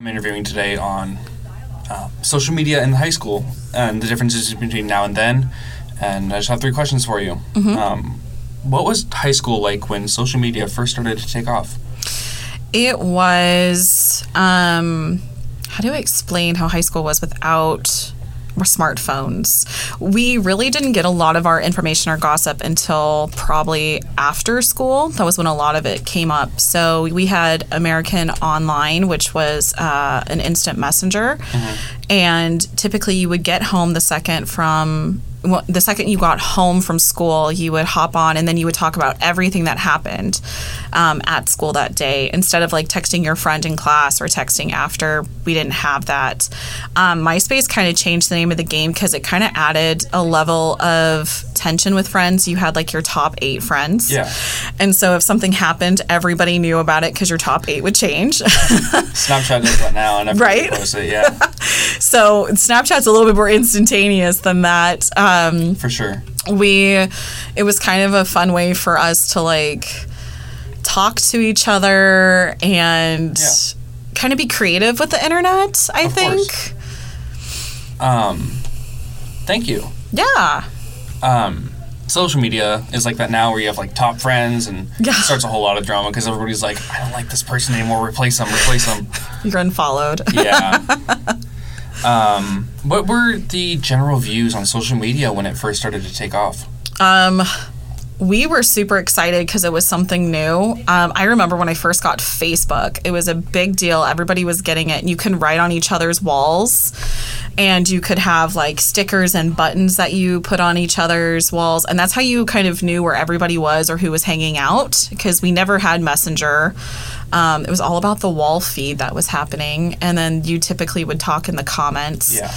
I'm interviewing today on uh, social media in high school and the differences between now and then. And I just have three questions for you. Um, what was high school like when social media first started to take off? It was, um, how do I explain how high school was without smartphones? We really didn't get a lot of our information or gossip until probably after school. That was when a lot of it came up. So we had American Online, which was uh, an instant messenger. And typically you would get home the second from the second you got home from school, you would hop on and then you would talk about everything that happened um, at school that day instead of like texting your friend in class or texting after. We didn't have that. Um, MySpace kind of changed the name of the game because it kind of added a level of tension with friends. You had like your top eight friends. Yeah. And so if something happened, everybody knew about it because your top eight would change. Snapchat does that now, and everybody Right? it. Yeah, so Snapchat's a little bit more instantaneous than that. Um, for sure. we it was kind of a fun way for us to like talk to each other and Yeah. kind of be creative with the internet i Of think course. Um, thank you. yeah um, social media is like that now where you have like top friends and Yeah. starts a whole lot of drama because everybody's like, I don't like this person anymore. Replace them. Replace them. you're unfollowed Yeah. um, what were the general views on social media when it first started to take off? um we were super excited because it was something new. Um, I remember when I first got Facebook, it was a big deal. Everybody was getting it, and you can write on each other's walls, and you could have like stickers and buttons that you put on each other's walls, and that's how you kind of knew where everybody was or who was hanging out because we never had Messenger. Um, it was all about the wall feed that was happening, and then you typically would talk in the comments Yeah.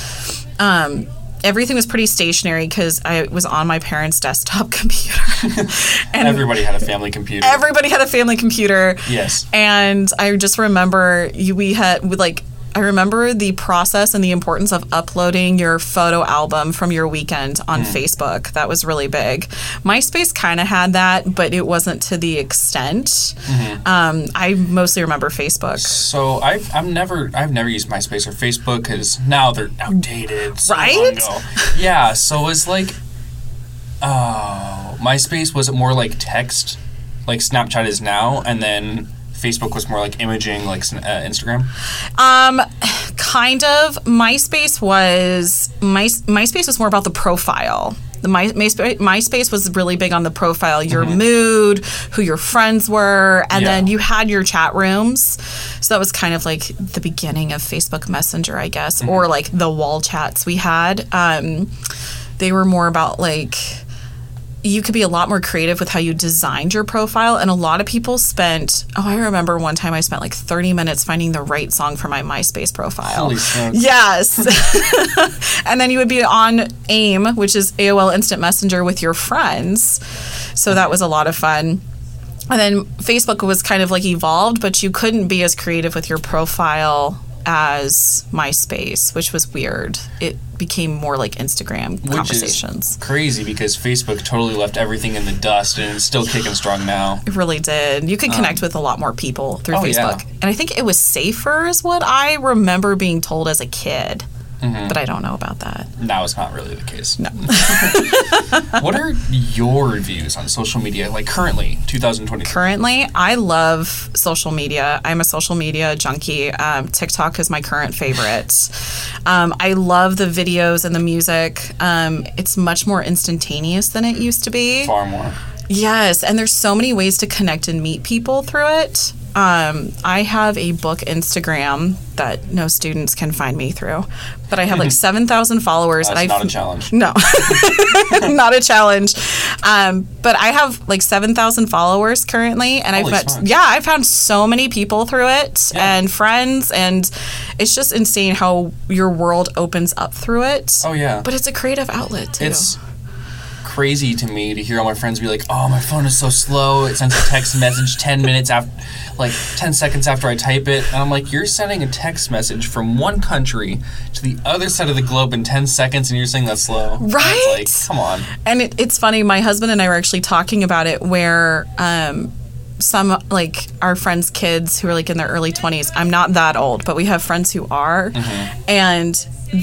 um, everything was pretty stationary because I was on my parents' desktop computer, and Everybody had a family computer. everybody had a family computer. yes. And I just remember you, we had we like I remember the process and the importance of uploading your photo album from your weekend on Facebook. That was really big. MySpace kind of had that, but it wasn't to the extent. Um, I mostly remember Facebook. So I've I've never I've never used MySpace or Facebook because now they're outdated. So Right? Yeah. So it's like, oh, MySpace was it more like text, like Snapchat is now, and then Facebook was more like imaging, like uh, Instagram. Um, kind of. MySpace was my MySpace was more about the profile. The My, MySpace, MySpace was really big on the profile, your mood, who your friends were, and Yeah. then you had your chat rooms. So that was kind of like the beginning of Facebook Messenger, I guess, or like the wall chats we had. Um, they were more about like you could be a lot more creative with how you designed your profile. And a lot of people spent oh i remember one time i spent like 30 minutes finding the right song for my myspace profile. Yes. And then you would be on aim which is aol instant messenger with your friends. So that was a lot of fun. And then facebook was kind of like evolved but you couldn't be as creative with your profile as myspace which was weird it became more like instagram Which conversations is crazy because Facebook totally left everything in the dust and it's still kicking strong now. It really did. You could connect um, with a lot more people through oh, yeah. Facebook. And I think it was safer, is what I remember being told as a kid. Mm-hmm. But I don't know about that. That was not really the case. No. what are your views on social media, like currently, 2020? Currently, I love social media. I'm a social media junkie. Um, TikTok is my current favorite. Um, I love the videos and the music. Um, it's much more instantaneous than it used to be. Far more. Yes, and there's so many ways to connect and meet people through it. Um, I have a book Instagram that no students can find me through, but I have like seven thousand followers. That's and not I've, a challenge. No, not a challenge. Um, but I have like seven thousand followers currently, and I've met yeah, I found so many people through it Yeah. and friends, and it's just insane how your world opens up through it. Oh, yeah. But it's a creative outlet too. It's crazy to me to hear all my friends be like, "Oh, my phone is so slow. It sends a text message 10 minutes after like 10 seconds after I type it." And I'm like, "You're sending a text message from one country to the other side of the globe in 10 seconds and you're saying that's slow." Right? like, come on. And it, it's funny, my husband and I were actually talking about it where um, some like our friends' kids who are like in their early 20s. I'm not that old, but we have friends who are. And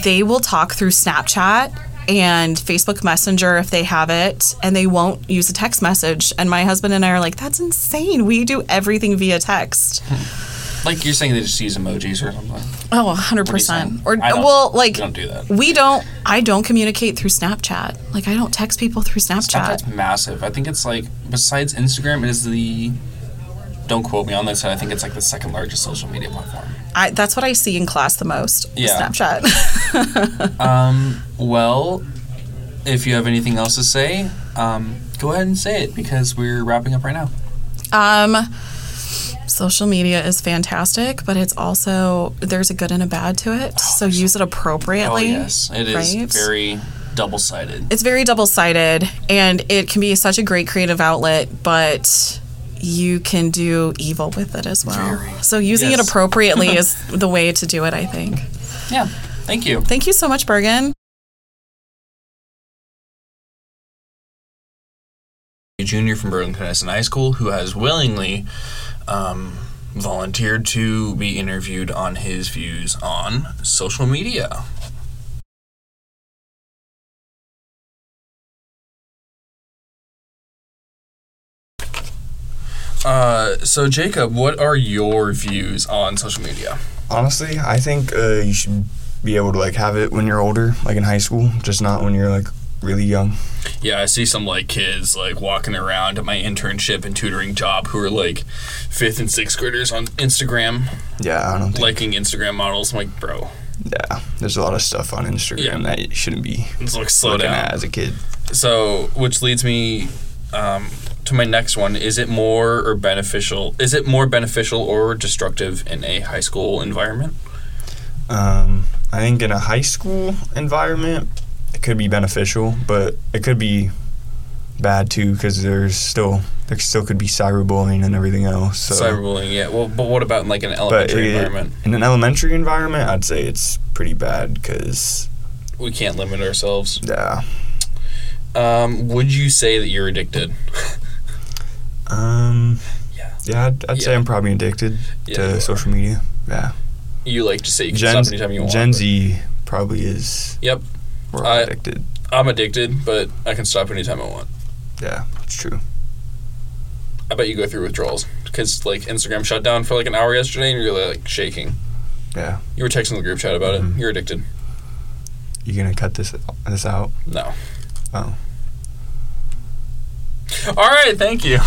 they will talk through Snapchat and Facebook Messenger if they have it, and they won't use a text message. And my husband and I are like, that's insane. We do everything via text. Hmm. Like you're saying they just use emojis or something. Oh, 100%. Or, well, like, we don't do that. we don't, I don't communicate through Snapchat. Like, I don't text people through Snapchat. Snapchat's massive. I think it's like besides Instagram it is the don't quote me on this, I think it's like the second largest social media platform. I, that's what I see in class the most. Yeah. Snapchat. Um, well, if you have anything else to say, um, go ahead and say it because we're wrapping up right now. um, social media is fantastic, but it's also there's a good and a bad to it. so use it appropriately. Oh yes, it is right? very double-sided. It's very double sided, and it can be such a great creative outlet, but you can do evil with it as well. Very. So using it appropriately is the way to do it, I think. Yeah. Thank you. Thank you so much, Bergen. a junior from Berlin Connecticut High School who has willingly um, volunteered to be interviewed on his views on social media. So Jacob, what are your views on social media? Honestly, I think uh, you should be able to like have it when you're older, like in high school, just not when you're like really young. Yeah, I see some like kids like walking around at my internship and tutoring job who are like fifth and sixth graders on Instagram, Yeah, I don't think. liking Instagram models. I'm like, bro, yeah, there's a lot of stuff on Instagram Yeah. that you shouldn't be let's like slow looking down. at as a kid. So, which leads me um, to my next one. Is it more or beneficial? Is it more beneficial or destructive in a high school environment? Um, I think in a high school environment, it could be beneficial, but it could be bad too because there's still there still could be cyberbullying and everything else. So, Cyberbullying, yeah. Well, but what about in like an elementary it- environment? in an elementary environment, I'd say it's pretty bad because We can't limit ourselves. yeah. Um, would you say that you're addicted? Um, Yeah. yeah, I'd, I'd say I'm probably addicted Yeah, to social media. Yeah. You like to say you can Gen, stop anytime you want. Gen Z probably is. Yep. We're I- addicted. I'm addicted, but I can stop anytime I want. Yeah, that's true. I bet you go through withdrawals because like Instagram shut down for like an hour yesterday, and you're like shaking. Yeah. You were texting the group chat about it. Mhm. You're addicted. You gonna cut this this out? No. Oh. All right. Thank you.